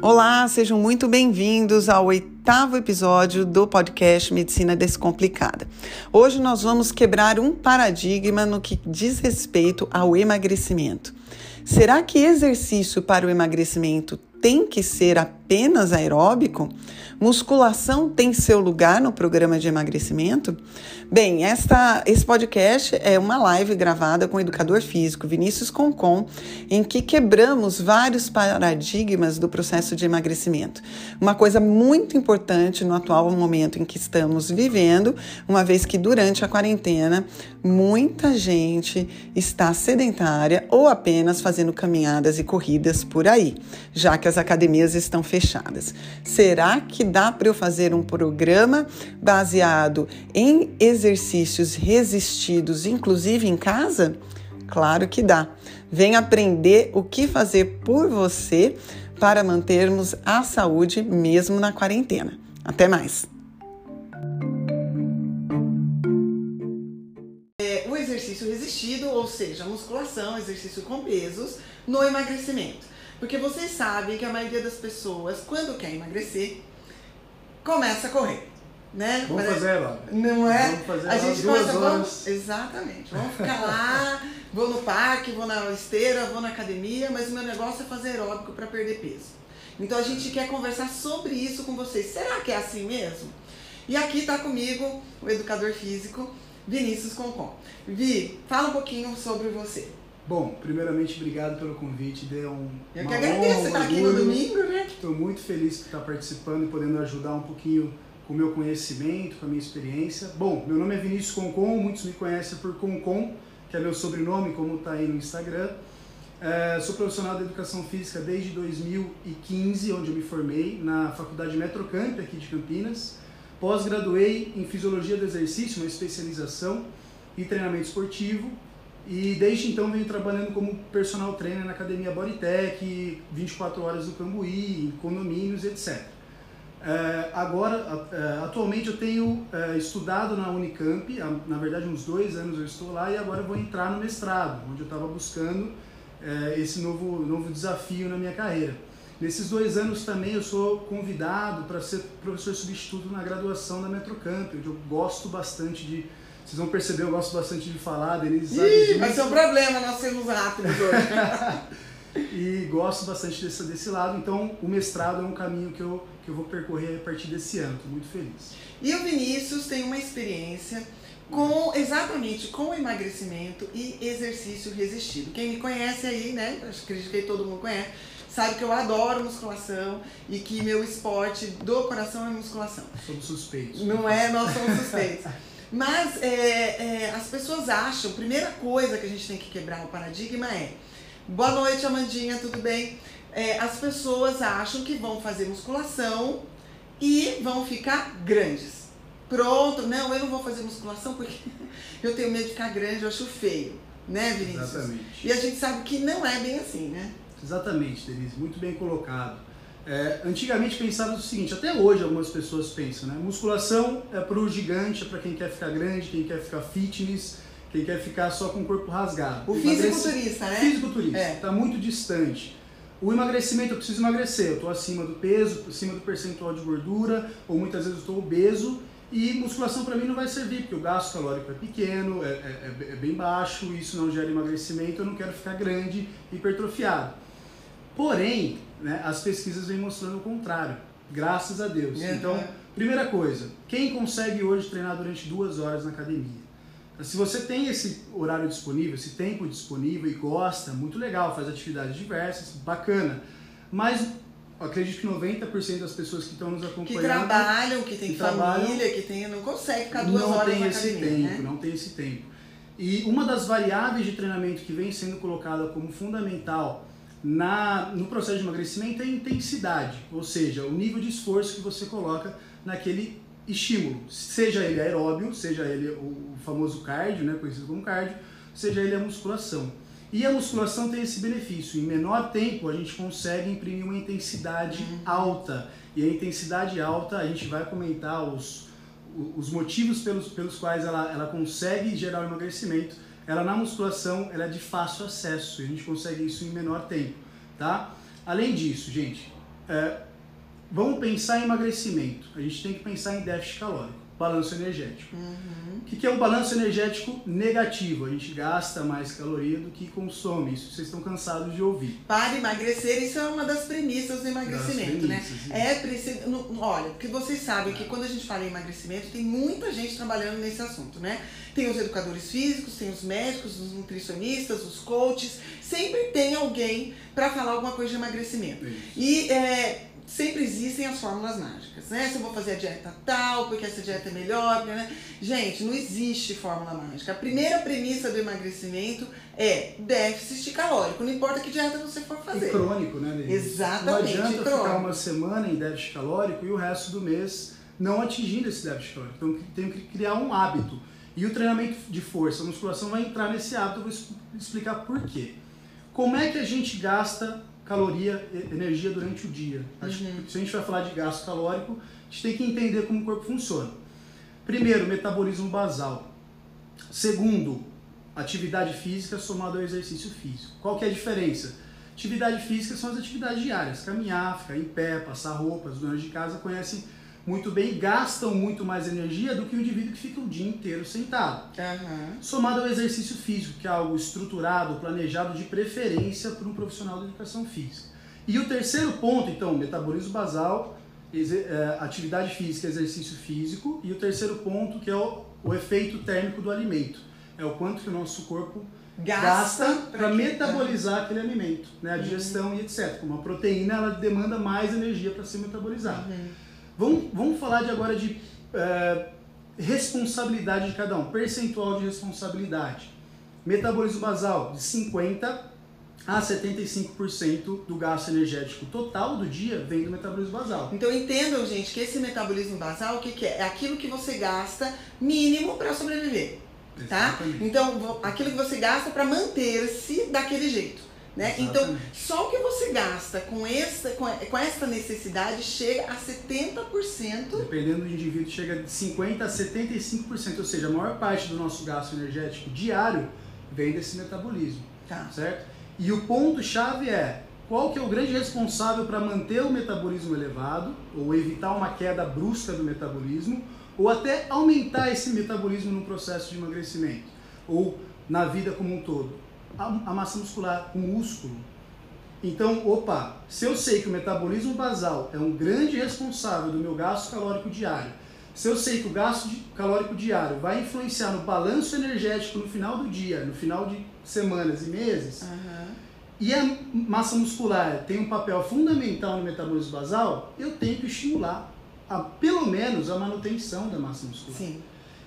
Olá, sejam muito bem-vindos ao oitavo episódio do podcast Medicina Descomplicada. Hoje nós vamos quebrar um paradigma no que diz respeito ao emagrecimento. Será que exercício para o emagrecimento tem que ser apenas aeróbico? Musculação tem seu lugar no programa de emagrecimento? Bem, esta, esse podcast é uma live gravada com o educador físico Vinícius Concon, em que quebramos vários paradigmas do processo de emagrecimento. Uma coisa muito importante no atual momento em que estamos vivendo, uma vez que durante a quarentena muita gente está sedentária ou apenas fazendo caminhadas e corridas por aí, já que as academias estão fechadas. Será que dá para eu fazer um programa baseado em exercícios resistidos, inclusive em casa? Claro que dá. Vem aprender o que fazer por você para mantermos a saúde mesmo na quarentena. Até mais! É, o exercício resistido, ou seja, musculação, exercício com pesos, no emagrecimento. Porque vocês sabem que a maioria das pessoas, quando quer emagrecer, começa a correr. Né? Vamos fazer ela. Não é? Vamos fazer a gente duas começa, vamos, exatamente. Vamos ficar lá, vou no parque, vou na esteira, vou na academia, mas o meu negócio é fazer aeróbico para perder peso. Então a gente quer conversar sobre isso com vocês. Será que é assim mesmo? E aqui está comigo o educador físico Vinícius Concon. Vi, fala um pouquinho sobre você. Bom, primeiramente, obrigado pelo convite. Deu um. Eu que agradeço honra, você um estar aqui no domingo, né? Estou muito feliz por estar participando e podendo ajudar um pouquinho com o meu conhecimento, com a minha experiência. Bom, meu nome é Vinícius Concon, muitos me conhecem por Concon, que é meu sobrenome, como está aí no Instagram. É, sou profissional de educação física desde 2015, onde eu me formei na Faculdade Metrocamp, aqui de Campinas. Pós-graduei em Fisiologia do Exercício, uma especialização em treinamento esportivo. E desde então venho trabalhando como personal trainer na academia Bodytech, 24 horas no Cambuí, condomínios, etc. É, agora, é, atualmente eu tenho é, estudado na Unicamp, na verdade uns dois anos eu estou lá e agora vou entrar no mestrado, onde eu estava buscando esse novo, novo desafio na minha carreira. Nesses dois anos também eu sou convidado para ser professor substituto na graduação da Metrocamp, onde eu gosto bastante de. Vocês vão perceber, eu gosto bastante de falar, Denise Ih, vai ser um problema nós sermos rápidos hoje. e gosto bastante desse, desse lado, então o mestrado é um caminho que eu, que eu vou percorrer a partir desse ano, estou muito feliz. E o Vinícius tem uma experiência com exatamente com emagrecimento e exercício resistido. Quem me conhece aí, né? Acho que acredito que todo mundo conhece, sabe que eu adoro musculação e que meu esporte do coração é musculação. Somos suspeitos. Não é, nós somos suspeitos. Mas é, é, as pessoas acham, primeira coisa que a gente tem que quebrar o paradigma é boa noite, Amandinha, tudo bem? É, as pessoas acham que vão fazer musculação e vão ficar grandes. Pronto, não, eu não vou fazer musculação porque eu tenho medo de ficar grande, eu acho feio, né, Vinícius? Exatamente. E a gente sabe que não é bem assim, né? Exatamente, Denise, muito bem colocado. É, antigamente pensava o seguinte, até hoje algumas pessoas pensam, né? Musculação é para o gigante, é para quem quer ficar grande, quem quer ficar fitness, quem quer ficar só com o corpo rasgado. O fisiculturista, né? Fisiculturista, É. está muito distante. O emagrecimento, eu preciso emagrecer, eu estou acima do peso, acima do percentual de gordura, ou muitas vezes estou obeso, e musculação para mim não vai servir, porque o gasto calórico é pequeno, é, é- é- é bem baixo, isso não gera emagrecimento, eu não quero ficar grande, hipertrofiado. Porém, né, as pesquisas vêm mostrando o contrário, graças a Deus. Uhum. Então, primeira coisa, quem consegue hoje treinar durante duas horas na academia? Se você tem esse horário disponível, esse tempo disponível e gosta, muito legal, faz atividades diversas, bacana. Mas acredito que 90% das pessoas que estão nos Que acompanhando trabalham, que tem que família, que tem, não consegue ficar duas não horas tem na esse academia, tempo, né? não tem esse tempo. E uma das variáveis de treinamento que vem sendo colocada como fundamental na, no processo de emagrecimento é a intensidade, ou seja, o nível de esforço que você coloca naquele estímulo, seja ele aeróbio, seja ele o, famoso cardio, né, conhecido como cardio, seja ele a musculação. E a musculação tem esse benefício, em menor tempo a gente consegue imprimir uma intensidade alta. E a intensidade alta, a gente vai comentar os, os motivos pelos, pelos quais ela, ela consegue gerar o emagrecimento ela na musculação ela é de fácil acesso e a gente consegue isso em menor tempo, tá? Além disso, gente, é, vamos pensar em emagrecimento. A gente tem que pensar em déficit calórico balanço energético. Uhum. O que é um balanço energético negativo? A gente gasta mais caloria do que consome. Isso vocês estão cansados de ouvir. Para emagrecer, isso é uma das premissas do emagrecimento, né? É preciso. Olha, porque vocês sabem que quando a gente fala em emagrecimento, tem muita gente trabalhando nesse assunto, né? Tem os educadores físicos, tem os médicos, os nutricionistas, os coaches. Sempre tem alguém para falar alguma coisa de emagrecimento. Isso. E é, sempre existem as fórmulas mágicas, né? Se eu vou fazer a dieta tal, porque essa dieta é melhor, né? Gente, não existe fórmula mágica. A primeira premissa do emagrecimento é déficit calórico, não importa que dieta você for fazer. E crônico, né, Denise? Exatamente. Não adianta crônico. ficar uma semana em déficit calórico e o resto do mês não atingindo esse déficit calórico. Então tem que criar um hábito. E o treinamento de força, a musculação vai entrar nesse hábito, eu vou explicar por quê. Como é que a gente gasta caloria, energia durante o dia. Uhum. Se a gente vai falar de gasto calórico, a gente tem que entender como o corpo funciona. Primeiro, metabolismo basal. Segundo, atividade física somada ao exercício físico. Qual que é a diferença? Atividade física são as atividades diárias, caminhar, ficar em pé, passar roupas, donas de casa conhecem muito bem gastam muito mais energia do que o indivíduo que fica o dia inteiro sentado. Uhum. Somado ao exercício físico, que é algo estruturado, planejado de preferência por um profissional de educação física. E o terceiro ponto, então, metabolismo basal, é, atividade física, exercício físico. E o terceiro ponto, que é o, o efeito térmico do alimento. É o quanto que o nosso corpo gasta, gasta para metabolizar uhum. aquele alimento, né? a digestão uhum. e etc. Como a proteína, ela demanda mais energia para ser metabolizada. Uhum. Vamos, vamos falar de agora de é, responsabilidade de cada um, percentual de responsabilidade. Metabolismo basal de 50 a 75% do gasto energético total do dia vem do metabolismo basal. Então entendam, gente, que esse metabolismo basal, o que, que é? É aquilo que você gasta mínimo para sobreviver. Tá? Então, aquilo que você gasta para manter-se daquele jeito. Né? Então, só o que você gasta com essa, com, com essa necessidade chega a 70%. Dependendo do indivíduo, chega de 50% a 75%. Ou seja, a maior parte do nosso gasto energético diário vem desse metabolismo. Tá. Certo? E o ponto-chave é qual que é o grande responsável para manter o metabolismo elevado, ou evitar uma queda brusca do metabolismo, ou até aumentar esse metabolismo no processo de emagrecimento, ou na vida como um todo a, a massa muscular, o músculo. Então, opa, se eu sei que o metabolismo basal é um grande responsável do meu gasto calórico diário, se eu sei que o gasto calórico diário vai influenciar no balanço energético no final do dia, no final de semanas e meses, uhum. e a massa muscular tem um papel fundamental no metabolismo basal, eu tenho que estimular a, pelo menos a manutenção da massa muscular. Sim.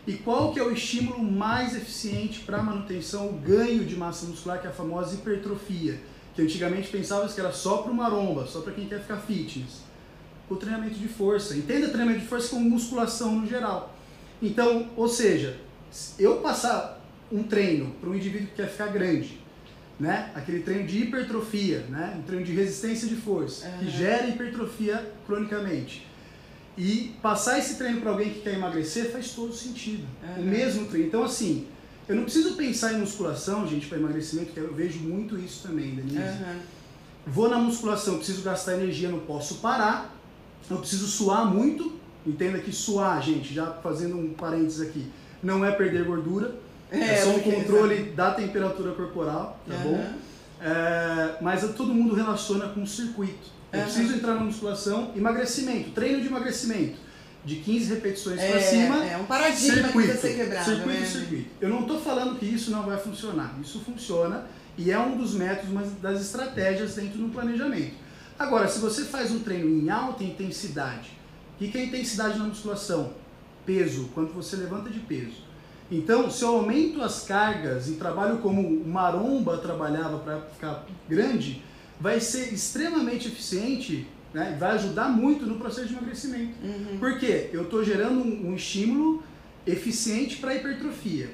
E qual que é o estímulo mais eficiente para a manutenção, o ganho de massa muscular, que é a famosa hipertrofia, que antigamente pensava que era só para o maromba, só para quem quer ficar fitness. O treinamento de força. Entenda treinamento de força como musculação no geral. Então, ou seja, eu passar um treino para um indivíduo que quer ficar grande, né? Aquele treino de hipertrofia, né? Um treino de resistência de força, uhum. que gera hipertrofia cronicamente e passar esse treino para alguém que quer emagrecer faz todo sentido. Uhum. O mesmo treino. Então, assim, eu não preciso pensar em musculação, gente, para emagrecimento, que eu vejo muito isso também, Denise. Uhum. Vou na musculação, preciso gastar energia, não posso parar. Eu preciso suar muito. Entenda que suar, gente, já fazendo um parênteses aqui, não é perder gordura. É, é só um controle da temperatura corporal, tá uhum. bom? É, mas todo mundo relaciona com o circuito. Eu uhum. preciso entrar na musculação, emagrecimento, treino de emagrecimento. De 15 repetições é, para cima. É um paradigma circuito, que ser quebrado. Circuito, né? circuito. Eu não estou falando que isso não vai funcionar. Isso funciona e é um dos métodos, uma das estratégias dentro do planejamento. Agora, se você faz um treino em alta intensidade, o que é intensidade na musculação? Peso, quanto você levanta de peso. Então, se eu aumento as cargas e trabalho como o maromba trabalhava para ficar grande, vai ser extremamente eficiente né, vai ajudar muito no processo de emagrecimento. Uhum. Por quê? Eu estou gerando um, um, estímulo eficiente para a hipertrofia.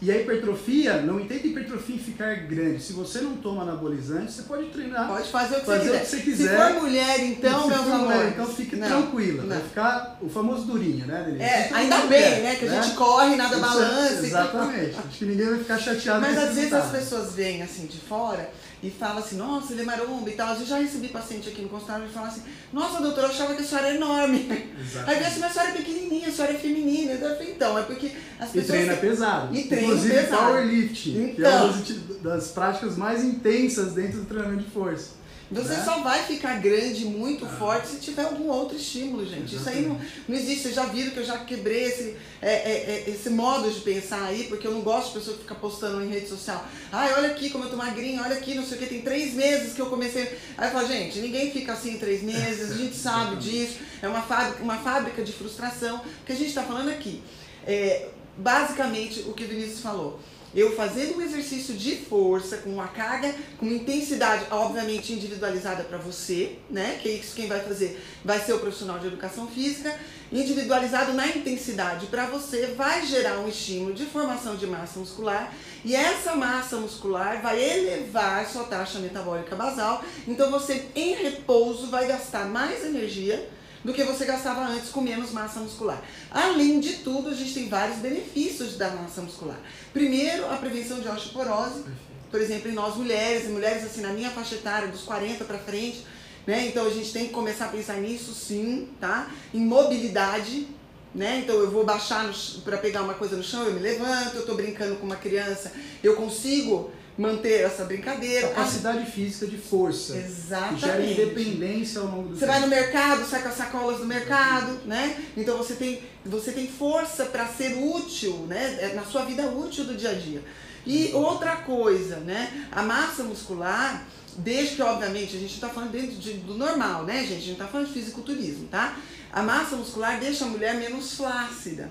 E a hipertrofia, não entenda hipertrofia em ficar grande. Se você não toma anabolizante, você pode treinar. Pode fazer o que, fazer você, o que você quiser. Se for mulher, então, Se meus for mulher, então fique não, tranquila. não. Vai ficar o famoso durinho, né, Denise? É, ainda bem, quer, né? Que a gente corre, nada Isso é- balança. Exatamente. Acho que ninguém vai ficar chateado Mas às vezes as pessoas vêm assim de fora e falam assim, nossa, ele é maromba e tal. Eu já recebi paciente aqui no consultório e fala assim, nossa, doutora, eu achava que a senhora é enorme. Exatamente. Aí vem assim, mas a senhora é pequenininha, a senhora é feminina. Eu falei, então, é porque as E pessoas... treina pesado. E treino Inclusive pesado. powerlifting, que é Então. uma das, das práticas mais intensas dentro do treinamento de força. Você né? só vai ficar grande, muito forte, se tiver algum outro estímulo, gente. Isso aí não, não existe. Vocês já viram que eu já quebrei esse, é, é, é, esse modo de pensar aí, porque eu não gosto de pessoa que fica postando em rede social. Ai, olha aqui como eu tô magrinha, olha aqui, não sei o que, tem três meses que eu comecei. Aí eu falo, gente, ninguém fica assim em três meses, a gente sabe disso. É uma fábrica, uma fábrica de frustração. O que a gente está falando aqui. É, basicamente, o que o Vinícius falou. Eu fazendo um exercício de força, com uma carga, com intensidade, obviamente individualizada para você, né? Que é isso quem vai fazer vai ser o profissional de educação física, individualizado na intensidade para você, vai gerar um estímulo de formação de massa muscular e essa massa muscular vai elevar sua taxa metabólica basal. Então você, em repouso, vai gastar mais energia do que você gastava antes com menos massa muscular. Além de tudo, a gente tem vários benefícios da massa muscular. Primeiro, a prevenção de osteoporose, por exemplo, em nós mulheres, mulheres assim na minha faixa etária, dos 40 para frente, né? Então a gente tem que começar a pensar nisso sim, tá? Em mobilidade, né? Então eu vou baixar para pegar uma coisa no chão, eu me levanto, eu tô brincando com uma criança, eu consigo manter essa brincadeira. Capacidade física de força. Exatamente. Que gera independência ao longo do Você tempo. vai no mercado, sai com as sacolas do mercado, né? Então você tem, você tem força para ser útil, né? É Na sua vida útil do dia a dia. E outra coisa, né? A massa muscular, desde que obviamente a gente está falando dentro de- do normal, né, gente? A gente não está falando de fisiculturismo, tá? A massa muscular deixa a mulher menos flácida,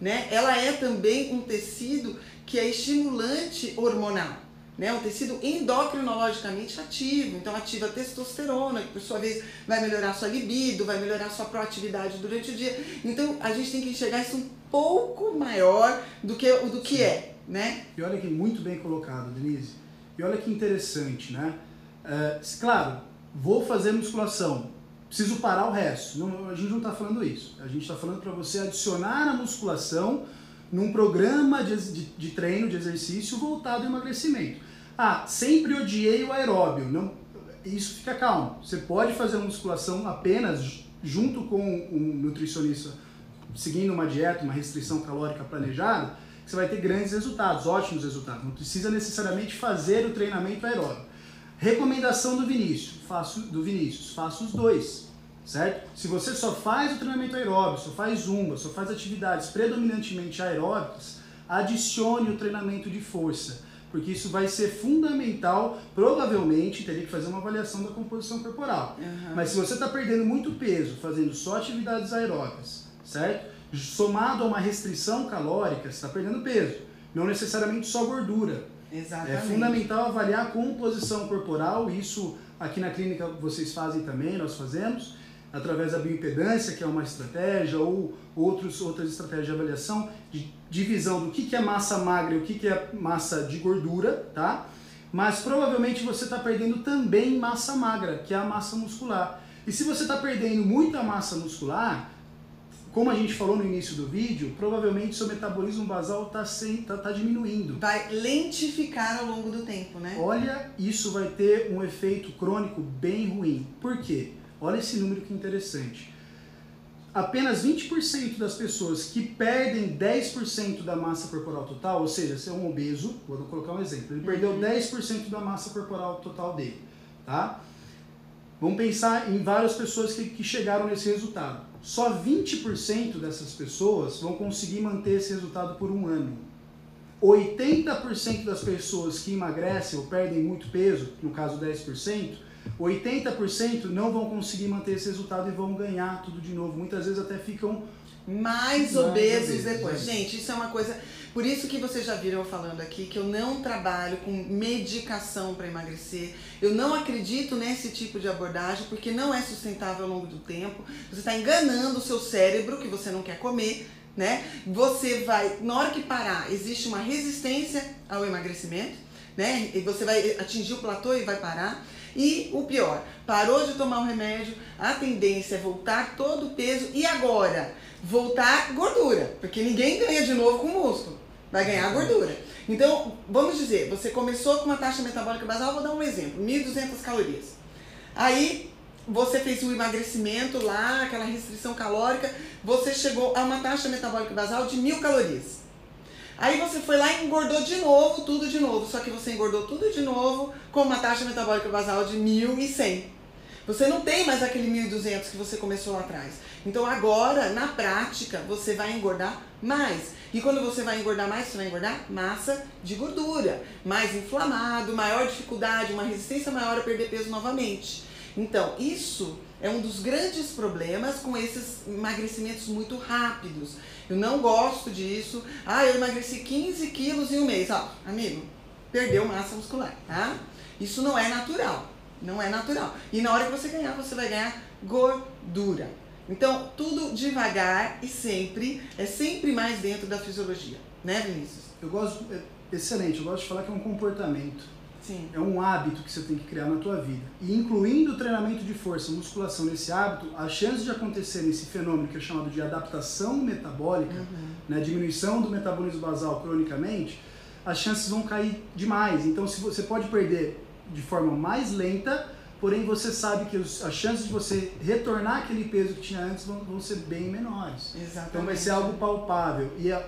né? Ela é também um tecido que é estimulante hormonal né, um tecido endocrinologicamente ativo, então ativa a testosterona, que por sua vez vai melhorar sua libido, vai melhorar sua proatividade durante o dia. Então a gente tem que enxergar isso um pouco maior do que do que é, né? E olha que muito bem colocado, Denise. E olha que interessante, né? É, claro, vou fazer musculação, preciso parar o resto. Não, a gente não está falando isso. A gente está falando para você adicionar a musculação num programa de, de, de treino, de exercício voltado ao emagrecimento. Ah, sempre odiei o aeróbio. Não, isso fica calmo. Você pode fazer uma musculação apenas junto com um nutricionista, seguindo uma dieta, uma restrição calórica planejada, que você vai ter grandes resultados, ótimos resultados. Não precisa necessariamente fazer o treinamento aeróbio. Recomendação do Vinícius, faço do Vinícius, faça os dois, certo? Se você só faz o treinamento aeróbio, só faz zumba, só faz atividades predominantemente aeróbicas, adicione o treinamento de força, porque isso vai ser fundamental, provavelmente teria que fazer uma avaliação da composição corporal. Uhum. Mas se você está perdendo muito peso fazendo só atividades aeróbicas, certo? Somado a uma restrição calórica, você está perdendo peso, não necessariamente só gordura. Exatamente. É fundamental avaliar a composição corporal, isso aqui na clínica vocês fazem também, nós fazemos, através da bioimpedância, que é uma estratégia, ou outros, outras estratégias de avaliação, de divisão do que, que é massa magra e o que, que é massa de gordura, tá? Mas provavelmente você está perdendo também massa magra, que é a massa muscular. E se você está perdendo muita massa muscular, como a gente falou no início do vídeo, provavelmente seu metabolismo basal está tá, tá diminuindo. Vai lentificar ao longo do tempo, né? Olha, isso vai ter um efeito crônico bem ruim. Por quê? Olha esse número que interessante. Apenas 20% das pessoas que perdem 10% da massa corporal total, ou seja, se é um obeso, vou colocar um exemplo, ele perdeu 10% da massa corporal total dele, tá? Vamos pensar em várias pessoas que, que chegaram nesse resultado. Só 20% dessas pessoas vão conseguir manter esse resultado por um ano. 80% das pessoas que emagrecem ou perdem muito peso, no caso 10%, 80% não vão conseguir manter esse resultado e vão ganhar tudo de novo. Muitas vezes até ficam mais Mais obesos depois. Gente, isso é uma coisa. Por isso que vocês já viram eu falando aqui que eu não trabalho com medicação para emagrecer. Eu não acredito nesse tipo de abordagem porque não é sustentável ao longo do tempo. Você está enganando o seu cérebro que você não quer comer, né? Você vai, na hora que parar, existe uma resistência ao emagrecimento, né? E você vai atingir o platô e vai parar. E o pior, parou de tomar o remédio, a tendência é voltar todo o peso e agora voltar gordura, porque ninguém ganha de novo com músculo, vai ganhar gordura. Então, vamos dizer, você começou com uma taxa metabólica basal, vou dar um exemplo, 1.200 calorias. Aí você fez o emagrecimento lá, aquela restrição calórica, você chegou a uma taxa metabólica basal de mil calorias. Aí você foi lá e engordou de novo, tudo de novo. Só que você engordou tudo de novo com uma taxa metabólica basal de 1.100. Você não tem mais aquele 1.200 que você começou lá atrás. Então agora, na prática, você vai engordar mais. E quando você vai engordar mais, você vai engordar massa de gordura, mais inflamado, maior dificuldade, uma resistência maior a perder peso novamente. Então, isso é um dos grandes problemas com esses emagrecimentos muito rápidos. Eu não gosto disso. Ah, eu emagreci 15 quilos em um mês. Ó, amigo, perdeu massa muscular, tá? Isso não é natural. Não é natural. E na hora que você ganhar, você vai ganhar gordura. Então, tudo devagar e sempre, é sempre mais dentro da fisiologia, né, Vinícius? Eu gosto, é, excelente, eu gosto de falar que é um comportamento. Sim. É um hábito que você tem que criar na tua vida. E incluindo o treinamento de força, musculação nesse hábito, a chance de acontecer esse fenômeno que é chamado de adaptação metabólica, Uhum. né, diminuição do metabolismo basal cronicamente, as chances vão cair demais. Então, se você pode perder de forma mais lenta, porém você sabe que os, as chances de você retornar aquele peso que tinha antes vão, vão ser bem menores. Exatamente. Então vai ser algo palpável. E, a,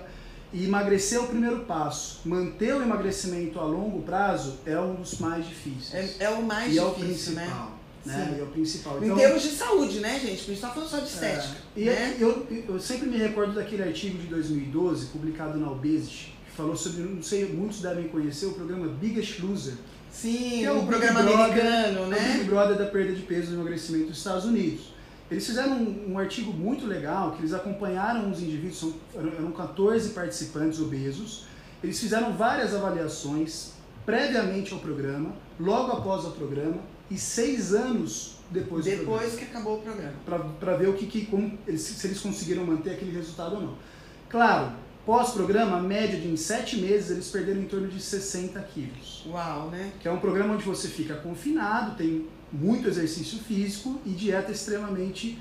e emagrecer é o primeiro passo. Manter o emagrecimento a longo prazo é um dos mais difíceis. É, é o mais e é o difícil, né? principal. Né? Sim. E é o principal. Em termos de saúde, né, gente? A gente tá falando só de é, estética. e né? eu, eu sempre me recordo daquele artigo de 2012, publicado na Obesity, que falou sobre, não sei, muitos devem conhecer, o programa Biggest Loser. Sim, que é o o programa Big Brother, americano, É o né? Big Brother da perda de peso e emagrecimento dos Estados Unidos. Eles fizeram um, um artigo muito legal, que eles acompanharam os indivíduos, são, eram eram 14 participantes obesos, eles fizeram várias avaliações previamente ao programa, logo após o programa e seis anos depois, do programa Depois que acabou o programa. para ver o que, que como se eles conseguiram manter aquele resultado ou não. Claro, pós-programa, a média de em sete meses eles perderam em torno de 60 quilos. Uau, né? Que é um programa onde você fica confinado, tem muito exercício físico e dieta extremamente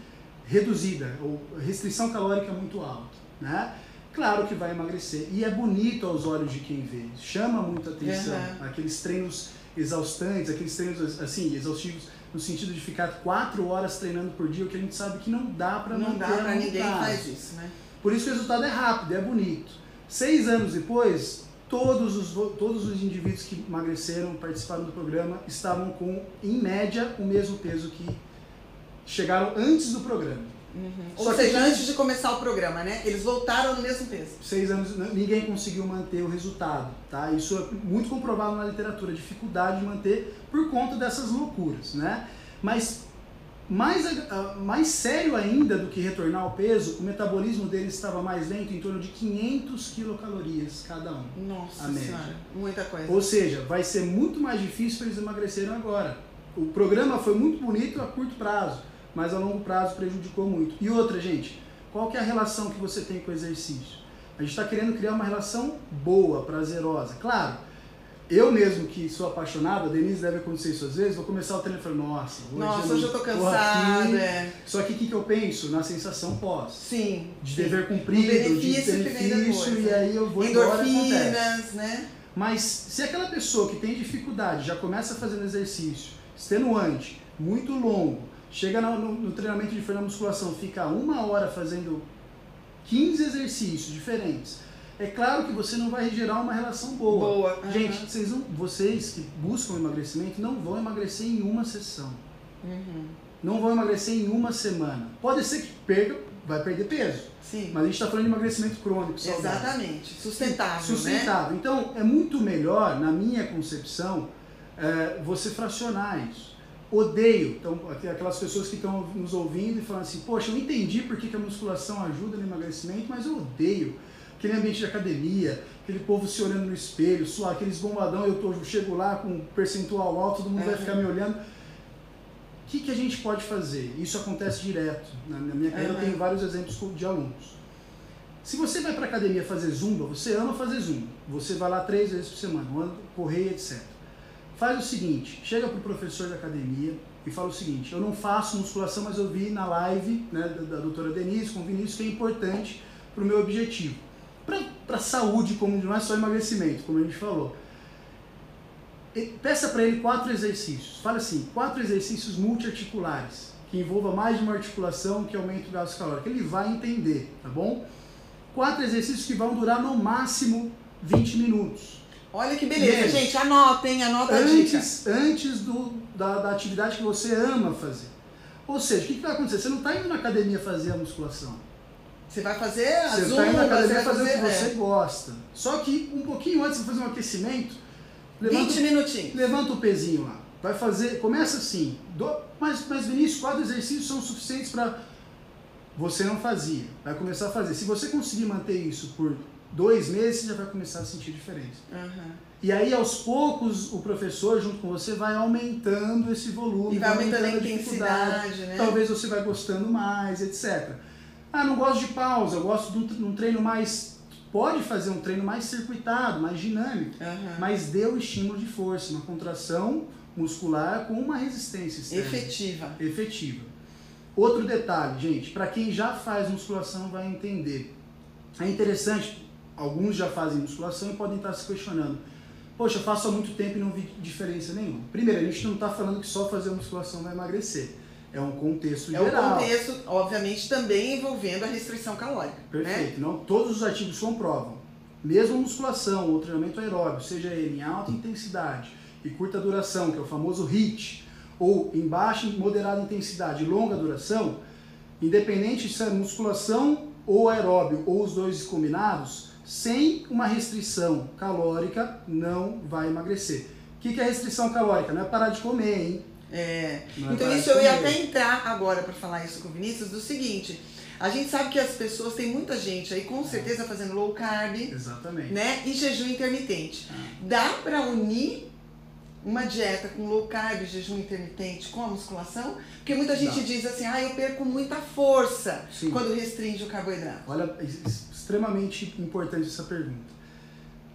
reduzida, ou restrição calórica muito alta, né? Claro que vai emagrecer e é bonito aos olhos de quem vê, chama muita atenção. Uhum. Aqueles treinos exaustantes, aqueles treinos assim, exaustivos no sentido de ficar quatro horas treinando por dia, o que a gente sabe que não dá para Não manter dá a pra longo ninguém faz isso, né? Por isso que o resultado é rápido, é bonito. Seis anos depois, todos os, todos os indivíduos que emagreceram, participaram do programa, estavam com, em média, o mesmo peso que chegaram antes do programa. Só Ou que seja, gente- antes de começar o programa, né? Eles voltaram no mesmo peso. Seis anos, ninguém conseguiu manter o resultado, tá? Isso é muito comprovado na literatura, dificuldade de manter por conta dessas loucuras, né? Mas mais, a- a- mais sério ainda do que retornar ao peso, o metabolismo deles estava mais lento, em torno de 500 quilocalorias cada um. Nossa A média. senhora, muita coisa. Ou seja, vai ser muito mais difícil para eles emagrecerem agora. O programa foi muito bonito a curto prazo, mas a longo prazo prejudicou muito. E outra, gente, qual que é a relação que você tem com o exercício? A gente está querendo criar uma relação boa, prazerosa. Claro, eu mesmo que sou apaixonado, a Denise deve acontecer isso às vezes, vou começar o treino e falar, nossa, hoje Nossa, eu eu tô cansada. É. Só que o que, que eu penso? Na sensação pós. Sim. De sim. dever cumprido, benefício de benefício, e né? aí eu vou embora acontece. Endorfinas, né? Mas se aquela pessoa que tem dificuldade já começa fazendo exercício extenuante, muito longo, chega no, no- no treinamento de freio na musculação, fica uma hora fazendo 15 exercícios diferentes, é claro que você não vai gerar uma relação boa. Boa. Gente, vocês, não, vocês que buscam emagrecimento não vão emagrecer em uma sessão. Uhum. Não vão emagrecer em uma semana. Pode ser que perca, vai perder peso. Sim. Mas a gente está falando de emagrecimento crônico, saudável. Exatamente. Sustentável, né? Sustentável. Então, é muito melhor, na minha concepção, é, você fracionar isso. Odeio então, aqu- aquelas pessoas que estão nos ouvindo e falando assim, poxa, eu entendi por que, que a musculação ajuda no emagrecimento, mas eu odeio aquele ambiente de academia, aquele povo se olhando no espelho, suar, aqueles bombadão, eu, tô, eu chego lá com um percentual alto, todo mundo vai Uhum. ficar me olhando. O que, que a gente pode fazer? Isso acontece direto. Na, na minha carreira eu Uhum. tenho vários exemplos de alunos. Se você vai para academia fazer zumba, você ama fazer zumba. Você vai lá três vezes por semana, anda, correr, etc. Faz o seguinte, chega pro professor da academia e fala o seguinte, eu não faço musculação, mas eu vi na live né, da, da doutora Denise com o Vinícius que é importante para o meu objetivo. Para saúde, como não é só emagrecimento, como a gente falou. Peça para ele quatro exercícios. Fala assim, quatro exercícios multiarticulares, que envolva mais de uma articulação que aumente o gasto calórico. Ele vai entender, tá bom? Quatro exercícios que vão durar no máximo 20 minutos. Olha que beleza, Mesmo. gente. Anotem, anota antes, Antes do, da, da, atividade que você ama fazer. Ou seja, o que, que vai acontecer? Você não está indo na academia fazer a musculação. Você vai fazer a Você indo na academia fazer, fazer, o que você é. gosta. Só que um pouquinho antes de fazer um aquecimento, levanta, 20 minutinhos. Levanta o pezinho lá. Vai fazer, começa assim. Do, mas, mas Vinícius, quatro exercícios são suficientes para você não fazia. Vai começar a fazer. Se você conseguir manter isso por dois meses, você já vai começar a sentir diferença. Uhum. E aí, aos poucos, o professor, junto com você, vai aumentando esse volume. E vai aumentando, aumentando a intensidade, né? Talvez você vai gostando mais, etc. Ah, não gosto de pausa, eu gosto de um treino mais... Pode fazer um treino mais circuitado, mais dinâmico, uhum. mas dê o estímulo de força, uma contração muscular com uma resistência externa. Efetiva. Efetiva. Outro detalhe, gente, para quem já faz musculação vai entender. É interessante, alguns já fazem musculação e podem estar se questionando. Poxa, faço há muito tempo e não vi diferença nenhuma. Primeiro, a gente não está falando que só fazer musculação vai emagrecer. É um contexto geral. É um contexto, obviamente, também envolvendo a restrição calórica. Né? Perfeito. Né? Não, todos os artigos comprovam. Mesmo musculação ou treinamento aeróbio, seja ele em alta intensidade e curta duração, que é o famoso HIIT, ou em baixa e moderada intensidade e longa duração, independente se é musculação ou aeróbio ou os dois combinados, sem uma restrição calórica não vai emagrecer. O que é restrição calórica? Não é parar de comer, hein? É. é então isso eu ia até entrar agora para falar isso com o Vinícius do seguinte. A gente sabe que as pessoas, tem muita gente aí com certeza fazendo low carb. Exatamente. Né? E jejum intermitente. Ah. Dá para unir uma dieta com low carb, jejum intermitente com a musculação? Porque muita gente Não. diz assim, ah, eu perco muita força Sim. quando restringe o carboidrato. Olha, extremamente importante essa pergunta.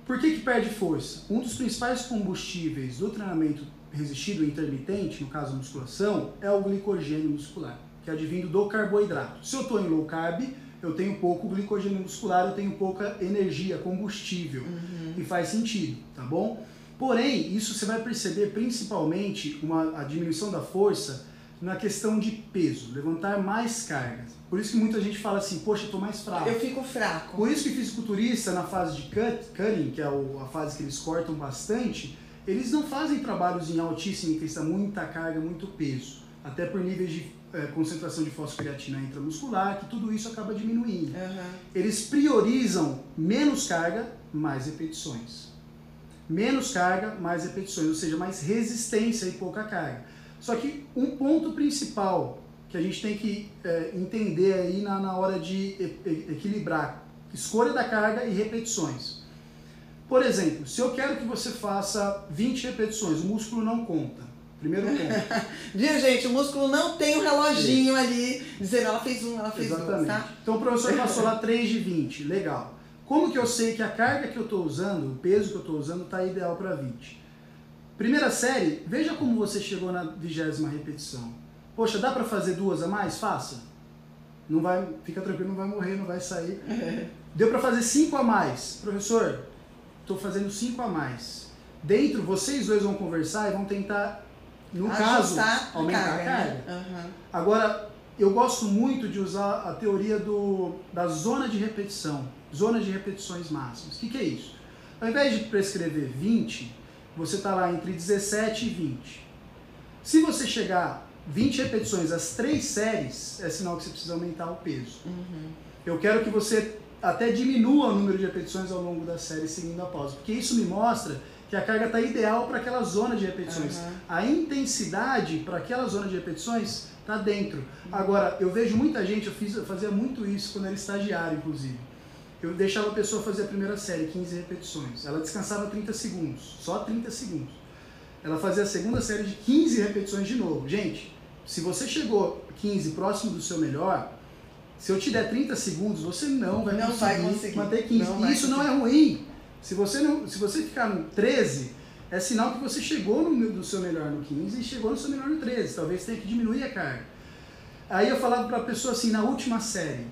Por que, que perde força? Um dos principais combustíveis do treinamento resistido intermitente, no caso musculação, é o glicogênio muscular, que é advindo do carboidrato. Se eu estou em low carb, eu tenho pouco glicogênio muscular, eu tenho pouca energia, combustível. Uhum. E faz sentido, tá bom? Porém, isso você vai perceber principalmente uma, a diminuição da força na questão de peso, levantar mais cargas. Por isso que muita gente fala assim, poxa, eu tô mais fraco. Eu fico fraco. Por isso que fisiculturista na fase de cut, cutting, que é a fase que eles cortam bastante, eles não fazem trabalhos em altíssima intensidade, muita carga, muito peso. Até por níveis de é, concentração de fosfocreatina intramuscular, que tudo isso acaba diminuindo. Uhum. Eles priorizam menos carga, mais repetições menos carga, mais repetições, ou seja, mais resistência e pouca carga. Só que um ponto principal que a gente tem que é, entender aí na, na hora de equilibrar escolha da carga e repetições. Por exemplo, se eu quero que você faça 20 repetições, o músculo não conta. Primeiro ponto. Viu, gente? O músculo não tem um reloginho ali dizendo ela fez um, ela fez Exatamente. dois, tá? Então o professor passou lá 3 de 20, legal. Como que eu sei que a carga que eu estou usando, o peso que eu estou usando, está ideal para 20? Primeira série, veja como você chegou na vigésima repetição. Poxa, dá para fazer duas a mais? Faça. Não vai, fica tranquilo, não vai morrer, não vai sair. Deu para fazer cinco a mais. Professor, estou fazendo cinco a mais. Dentro, vocês dois vão conversar e vão tentar, no Ajustar caso, aumentar a carga. A carga. Né? Uhum. Agora, eu gosto muito de usar a teoria do, da zona de repetição zona de repetições máximas. O que, que é isso? Ao invés de prescrever 20, você está lá entre 17 e 20. Se você chegar 20 repetições às três séries, é sinal que você precisa aumentar o peso. Uhum. Eu quero que você até diminua o número de repetições ao longo da série seguindo a pausa, porque isso me mostra que a carga está ideal para aquela zona de repetições. Uhum. A intensidade para aquela zona de repetições está dentro. Agora, eu vejo muita gente, eu, fiz, eu fazia muito isso quando era estagiário, inclusive eu deixava a pessoa fazer a primeira série, 15 repetições. Ela descansava 30 segundos, só 30 segundos. Ela fazia a segunda série de 15 repetições de novo. Gente, se você chegou 15 próximo do seu melhor, Se eu te der 30 segundos, você não vai, não conseguir, vai conseguir manter 15. não e isso não é ruim. Se você, não, se você ficar no 13, é sinal que você chegou no, no seu melhor no 15 e chegou no seu melhor no 13. Talvez tenha que diminuir a carga. Aí eu falava para a pessoa assim, na última série,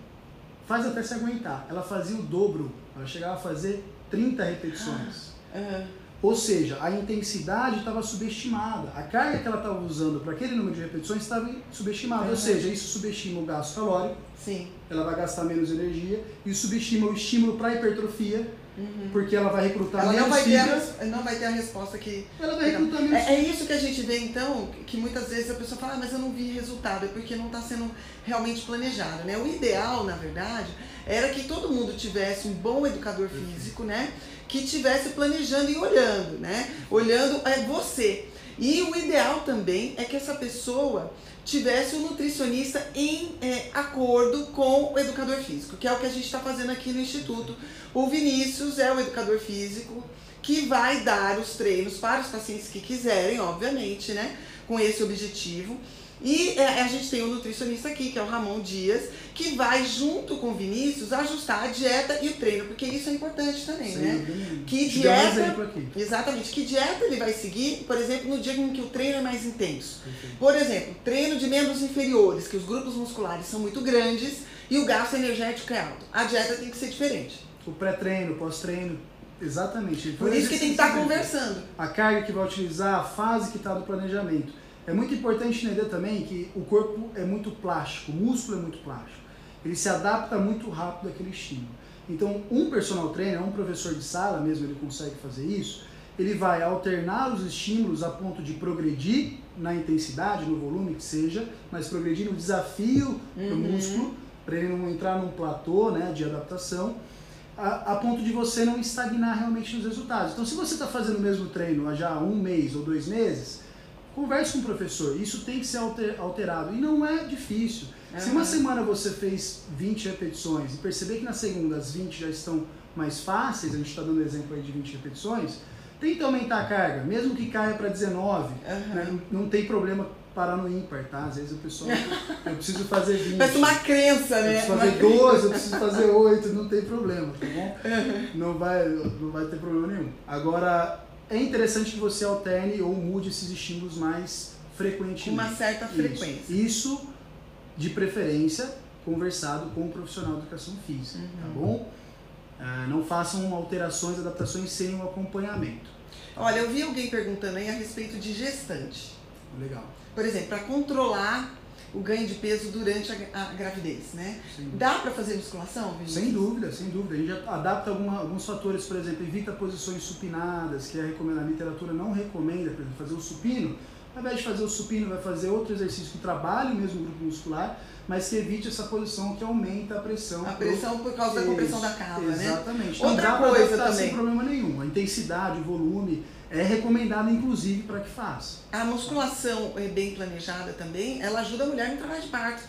faz até se aguentar. Ela fazia o dobro, ela chegava a fazer 30 repetições. Uhum. Ou seja, a intensidade estava subestimada. A carga que ela estava usando para aquele número de repetições estava subestimada. Uhum. Ou seja, isso subestima o gasto calórico, Sim. ela vai gastar menos energia, e subestima o estímulo para hipertrofia, Uhum. porque ela vai recrutar Ela não menos vai, ter a, fibras. não vai ter a resposta que. Ela vai recrutar menos É, é isso que a gente vê então, que muitas vezes a pessoa fala, ah, mas eu não vi resultado, é porque não está sendo realmente planejado, né? O ideal, na verdade, era que todo mundo tivesse um bom educador físico, né? Que tivesse planejando e olhando, né? Olhando é você. E o ideal também é que essa pessoa tivesse um nutricionista em é, acordo com o educador físico, que é o que a gente está fazendo aqui no Instituto. O Vinícius é o educador físico que vai dar os treinos para os pacientes que quiserem, obviamente, né? Com esse objetivo. E é, a gente tem um nutricionista aqui, que é o Ramon Dias, que vai, junto com o Vinícius, ajustar a dieta e o treino, porque isso é importante também, Sem né? Que Te um dieta- aqui. Exatamente. Que dieta ele vai seguir, por exemplo, no dia em que o treino é mais intenso. Por exemplo, treino de membros inferiores, que os grupos musculares são muito grandes e o gasto energético é alto. A dieta tem que ser diferente. O pré-treino, o pós-treino, exatamente. Por isso que tem que estar conversando. a carga que vai utilizar, a fase que está do planejamento. É muito importante entender também que o corpo é muito plástico, o músculo é muito plástico. Ele se adapta muito rápido àquele estímulo. Então, um personal trainer, um professor de sala mesmo, ele consegue fazer isso. Ele vai alternar os estímulos a ponto de progredir na intensidade, no volume que seja, mas progredir no desafio do Uhum. músculo, para ele não entrar num platô né, de adaptação a, a ponto de você não estagnar realmente nos resultados. Então, se você está fazendo o mesmo treino há já um mês ou dois meses, converse com o professor. Isso tem que ser alter- alterado. E não é difícil. Se uma semana você fez 20 repetições e perceber que na segunda as 20 já estão mais fáceis, a gente está dando exemplo aí de 20 repetições, tenta aumentar a carga, mesmo que caia para 19. Aham. né? Não, tem problema parar no ímpar, tá? Às vezes o pessoal, eu preciso fazer 20. Parece uma crença, Eu né? preciso Uma fazer 12, eu preciso fazer 8, não tem problema, tá bom? Não vai, não vai ter problema nenhum. Agora, é interessante que você alterne ou mude esses estímulos mais frequentemente. uma certa Isso. frequência. Isso, de preferência, conversado com o profissional de educação física, tá Uhum. bom? Ah, não façam alterações, adaptações sem o acompanhamento. Olha, eu vi alguém perguntando aí a respeito de gestante. Legal. Por exemplo, para controlar o ganho de peso durante a, a gravidez, né? Sem Dá para fazer musculação, Vinícius? Sem dúvida, sem dúvida. A gente adapta alguma- alguns fatores, por exemplo, evita posições supinadas, que é a literatura não recomenda, por exemplo, fazer o supino. Ao invés de fazer o supino, vai fazer outro exercício que trabalhe o mesmo grupo muscular, mas que evite essa posição que aumenta a pressão. A pressão por causa da compressão da cava, né? Exatamente. Outra Então dá pra coisa adaptar também. sem problema nenhum. A intensidade, o volume é recomendado, inclusive, para que faça. A musculação é bem planejada também, ela ajuda a mulher no trabalho de parto,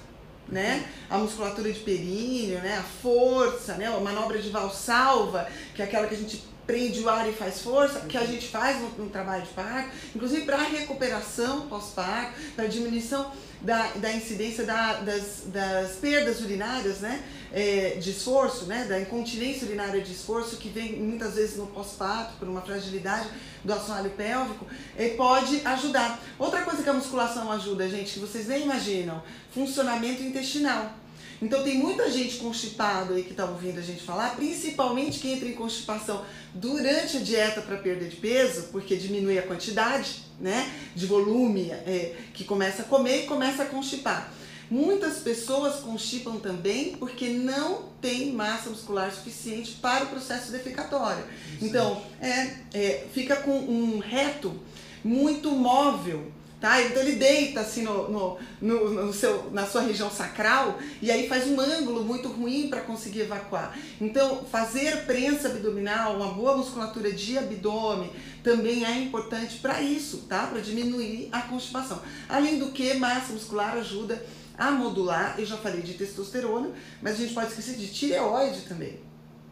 né? A musculatura de períneo, né? A força, né? A manobra de valsalva, que é aquela que a gente prende o ar e faz força, que a gente faz no, no trabalho de parto, inclusive para recuperação pós-parto, para diminuição da, da incidência da- das, das perdas urinárias, né? É, de esforço, né? Da incontinência urinária de esforço, que vem muitas vezes no pós-parto, por uma fragilidade do assoalho pélvico, é, pode ajudar. Outra coisa que a musculação ajuda, gente, que vocês nem imaginam, funcionamento intestinal. Então tem muita gente constipada aí que está ouvindo a gente falar, principalmente quem entra em constipação durante a dieta para perda de peso, porque diminui a quantidade, né, de volume é, que começa a comer e começa a constipar. Muitas pessoas constipam também porque não tem massa muscular suficiente para o processo defecatório. Então, é, é, fica com um reto muito móvel, tá? Então ele deita assim no, no, no, no seu, na sua região sacral e aí faz um ângulo muito ruim para conseguir evacuar. Então, fazer prensa abdominal, uma boa musculatura de abdômen também é importante para isso, tá? Para diminuir a constipação. Além do que, massa muscular ajuda a modular, eu já falei de testosterona, mas a gente pode esquecer de tireoide também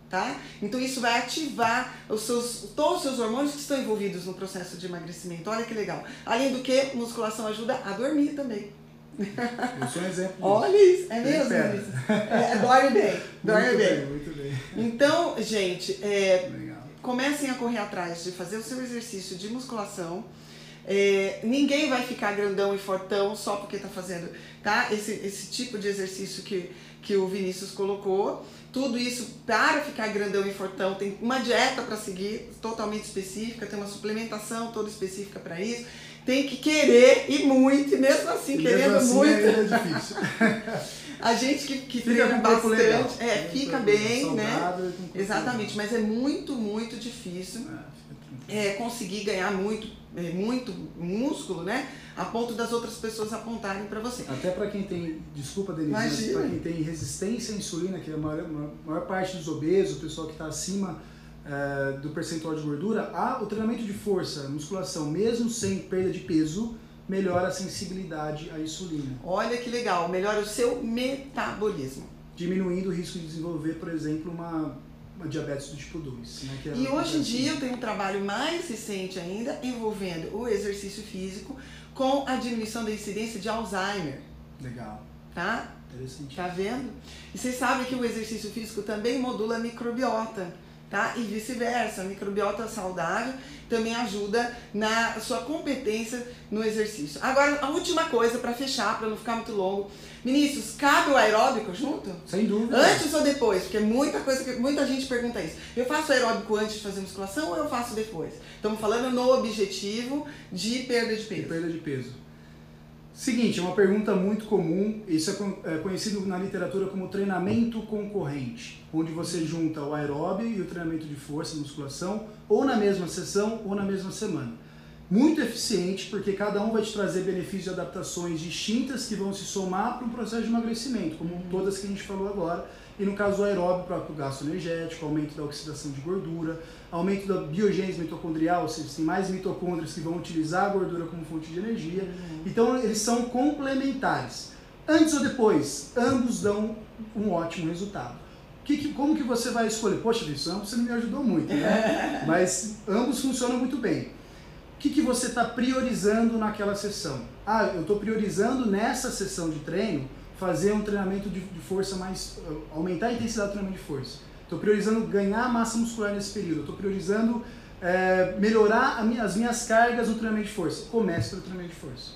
tá? Então isso vai ativar os seus, todos os seus hormônios que estão envolvidos no processo de emagrecimento. Olha que legal. Além do que, musculação ajuda a dormir também. Eu sou um exemplo. Olha isso, é mesmo? É, dorme bem, dorme muito bem. bem. Muito bem. Então, gente, é, comecem a correr atrás de fazer o seu exercício de musculação. É, ninguém vai ficar grandão e fortão só porque tá fazendo, tá? Esse, esse tipo de exercício que, que o Vinícius colocou. Tudo isso para ficar grandão e fortão tem uma dieta para seguir totalmente específica, tem uma suplementação toda específica para isso. Tem que querer e muito, e mesmo assim, E querendo mesmo assim muito. é difícil. A gente que, que Fica treina bastante, legal. é, Né? fica bem, né? saudável corpo Exatamente, mas é muito, muito difícil. É, é, conseguir ganhar muito, é, muito músculo, né? A ponto das outras pessoas apontarem para você. Até para quem tem, desculpa Denise, mas para quem tem resistência à insulina, que é a maior, maior- parte dos obesos, o pessoal que está acima eh, do percentual de gordura, há o treinamento de força, musculação, mesmo sem perda de peso, melhora a sensibilidade à insulina, Olha que legal, melhora o seu metabolismo. diminuindo o risco de desenvolver, por exemplo, uma, uma diabetes do tipo 2. Né, é E hoje em dia eu tenho um trabalho mais recente ainda envolvendo o exercício físico com a diminuição da incidência de Alzheimer, Legal, tá? interessante. Tá vendo? E vocês sabem que o exercício físico também modula a microbiota, tá? E vice-versa. A microbiota saudável também ajuda na sua competência no exercício. Agora, a última coisa para fechar, para não ficar muito longo. Vinícius, cabe o aeróbico junto? Sem dúvida. Antes ou depois? Porque muita coisa que muita gente pergunta isso. Eu faço aeróbico antes de fazer musculação ou eu faço depois? Estamos falando no objetivo de perda de peso. perda de peso. Seguinte, é uma pergunta muito comum, isso é é conhecido na literatura como treinamento concorrente, onde você junta o aeróbio e o treinamento de força, musculação, ou na mesma sessão ou na mesma semana. Muito eficiente, porque cada um vai te trazer benefícios e adaptações distintas que vão se somar para um processo de emagrecimento, como todas que a gente falou agora. E no caso do aeróbio, para o gasto energético, aumento da oxidação de gordura, aumento da biogênese mitocondrial, ou seja, tem mais mitocôndrias que vão utilizar a gordura como fonte de energia. Então eles são complementares. Antes ou depois, ambos dão um ótimo resultado. Que, que- como que você vai escolher? Poxa, isso ambos você não me ajudou muito, né? Mas ambos funcionam muito bem. O que, que você está priorizando naquela sessão? Ah, eu estou priorizando nessa sessão de treino fazer um treinamento de, de força mais. uh, aumentar a intensidade do treinamento de força. Estou priorizando ganhar massa muscular nesse período. Estou priorizando eh, melhorar a mi- as minhas cargas no treinamento de força. Comece pelo treinamento de força.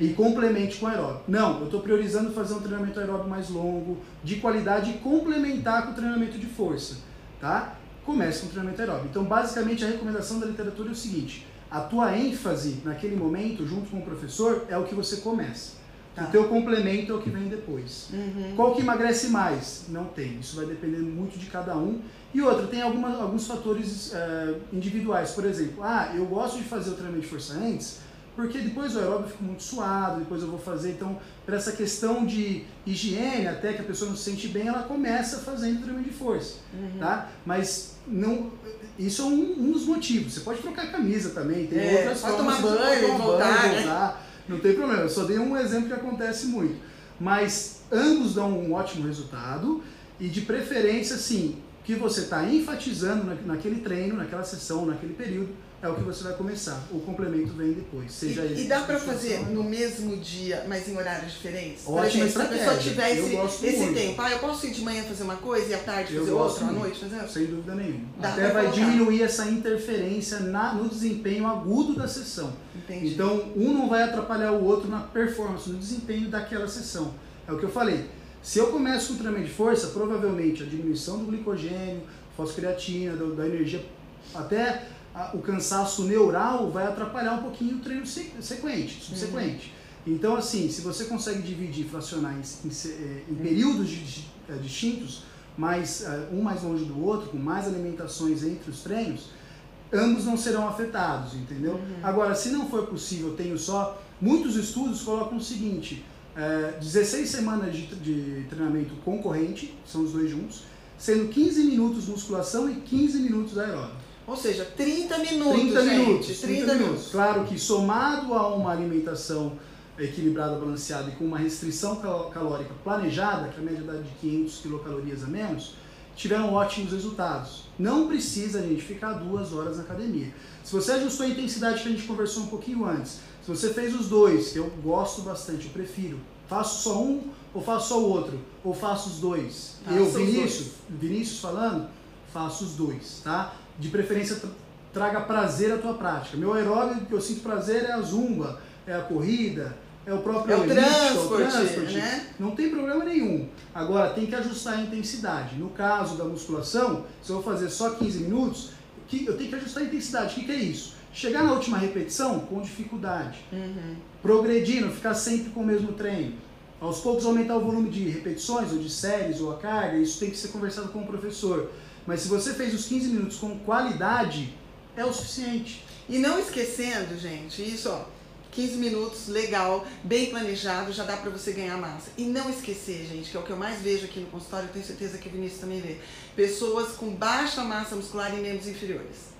E complemente com aeróbico. Não, eu estou priorizando fazer um treinamento aeróbico mais longo, de qualidade e complementar com o treinamento de força. Tá? Comece com o treinamento aeróbico. Então, basicamente, a recomendação da literatura é o seguinte: a tua ênfase naquele momento, junto com o professor, é o que você começa. Tá. O teu complemento é o que vem depois. Uhum. Qual que emagrece mais? Não tem. Isso vai depender muito de cada um. E outra, tem alguma, alguns fatores eh, individuais. Por exemplo, ah, eu gosto de fazer o treinamento de força antes, porque depois o aeróbio fica muito suado, depois eu vou fazer. Então, para essa questão de higiene, até que a pessoa não se sente bem, ela começa fazendo treinamento de força. Uhum. Tá? Mas não, isso é um, um dos motivos. Você pode trocar a camisa também, tem É, outras pode formas. tomar você banho, tomar voltar, banho, né? voltar. Não tem problema, eu só dei um exemplo que acontece muito. Mas ambos dão um ótimo resultado e de preferência, sim, que você está enfatizando na- naquele treino, naquela sessão, naquele período, é o que você vai começar. O complemento vem depois. Seja E, e dá musculação, fazer no mesmo dia, mas em horários diferentes? Por Ótima exemplo, se a pessoa estratégia. tiver Eu esse, esse muito. tempo, ah, eu posso ir de manhã fazer uma coisa e à tarde Eu fazer outra, à noite fazer outra? Sem dúvida nenhuma. Dá Até vai colocar. diminuir essa interferência na- no desempenho agudo da sessão. Entendi. Então, um não vai atrapalhar o outro na performance, no desempenho daquela sessão. É o que eu falei. Se eu começo com treinamento de força, provavelmente a diminuição do glicogênio, fosfocreatina, do- da energia, até o cansaço neural vai atrapalhar um pouquinho o treino se- sequente, subsequente. Então, assim, se você consegue dividir, fracionar em, em eh, em períodos di- eh, distintos, mais, eh, um mais longe do outro, com mais alimentações entre os treinos, ambos não serão afetados, entendeu? Agora, se não for possível, tenho só. Muitos estudos colocam o seguinte: é, 16 semanas de, de treinamento concorrente, são os dois juntos, sendo 15 minutos musculação e 15 minutos aeróbico. Ou seja, 30 minutos, 30 gente. minutos, 30, minutos. Claro que somado a uma alimentação equilibrada, balanceada e com uma restrição cal- calórica planejada, que é a média dá de 500 quilocalorias a menos, tiveram ótimos resultados. Não precisa, gente, ficar duas horas na academia. Se você ajustou a intensidade que a gente conversou um pouquinho antes, Se você fez os dois, eu gosto bastante, eu prefiro. Faço só um ou faço só o outro? Ou faço os dois? Faça eu, Vinícius, Vinícius falando, faço os dois, tá? De preferência, tra- traga prazer à tua prática. Meu aeróbio que eu sinto prazer é a zumba, é a corrida, é o próprio É o elite, transporte, né? Não tem problema nenhum. Agora, tem que ajustar a intensidade. No caso da musculação, se eu vou fazer só 15 minutos, que- eu tenho que ajustar a intensidade. O que, que é isso? Chegar na última repetição com dificuldade. Uhum. Progredir, não ficar sempre com o mesmo treino. Aos poucos aumentar o volume de repetições, ou de séries, ou a carga, isso tem que ser conversado com o professor. Mas se você fez os 15 minutos com qualidade, é o suficiente. E não esquecendo, gente, isso, ó, 15 minutos, legal, bem planejado, já dá pra você ganhar massa. E não esquecer, gente, que é o que eu mais vejo aqui no consultório, eu tenho certeza que o Vinícius também vê. Pessoas com baixa massa muscular em membros inferiores.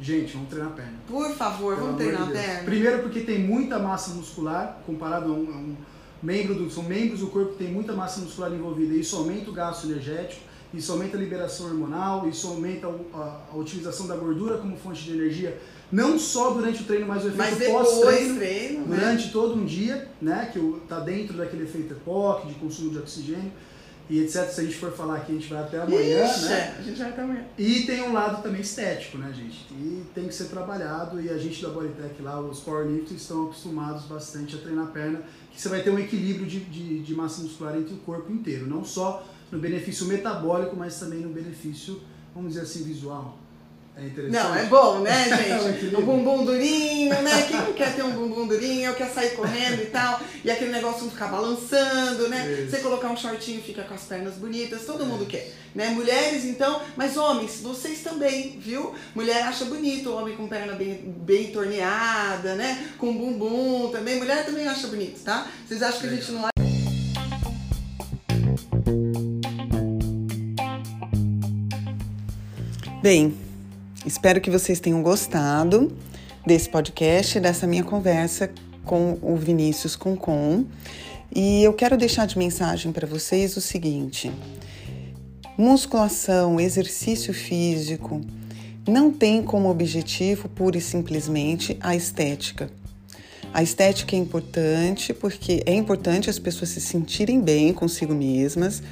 Gente, vamos treinar a perna. Por favor, Pelo vamos treinar de a perna? Primeiro porque tem muita massa muscular comparado a um, a um membro do. São membros do corpo que tem muita massa muscular envolvida. Isso aumenta o gasto energético, isso aumenta a liberação hormonal, isso aumenta a, a utilização da gordura como fonte de energia, não só durante o treino, mas o efeito pós-treino. treino, né? Durante todo um dia, né? Que o- tá dentro daquele efeito EPOC, de consumo de oxigênio e etc. Se a gente for falar aqui, a gente vai até amanhã, Ixi, né? a gente vai até amanhã. E tem um lado também estético, né, gente? E tem que ser trabalhado e a gente da Bodytech lá, os powerlifters estão acostumados bastante a treinar a perna, que você vai ter um equilíbrio de, de, de massa muscular entre o corpo inteiro, não só no benefício metabólico, mas também no benefício, vamos dizer assim, visual. É interessante. Não, é bom, né, É gente? equilíbrio. um bumbum durinho, né? Quem não quer ter um bumbum durinho, quer sair correndo e tal, e aquele negócio não ficar balançando, né? Isso. Você colocar um shortinho fica com as pernas bonitas, todo mundo quer, né? Mulheres, então, mas homens, vocês também, viu? Mulher acha bonito, homem com perna bem, bem torneada, né? Com bumbum também. Mulher também acha bonito, tá? Vocês acham que a gente não Bem, espero que vocês tenham gostado desse podcast, dessa minha conversa com o Vinícius Concon. E eu quero deixar de mensagem para vocês o seguinte: musculação, exercício físico, não tem como objetivo pura e simplesmente a estética. A estética é importante porque é importante as pessoas se sentirem bem consigo mesmas,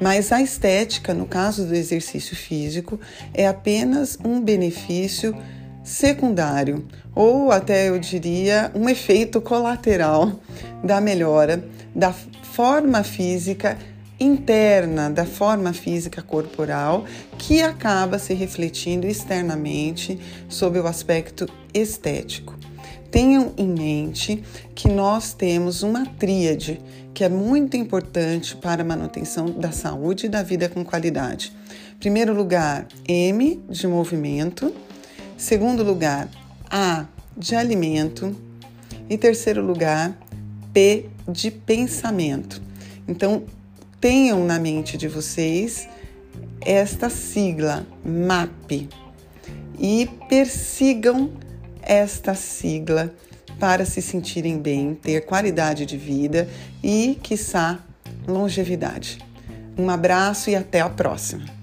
mas a estética, no caso do exercício físico, é apenas um benefício secundário, ou até eu diria um efeito colateral da melhora da forma física interna, da forma física corporal, que acaba se refletindo externamente sobre o aspecto estético. Tenham em mente que nós temos uma tríade que é muito importante para a manutenção da saúde e da vida com qualidade. Primeiro lugar, M de movimento. Segundo lugar, A de alimento. E terceiro lugar, P de pensamento. Então, tenham na mente de vocês esta sigla MAP e persigam esta sigla para se sentirem bem, ter qualidade de vida e, quiçá, longevidade. Um abraço e até a próxima!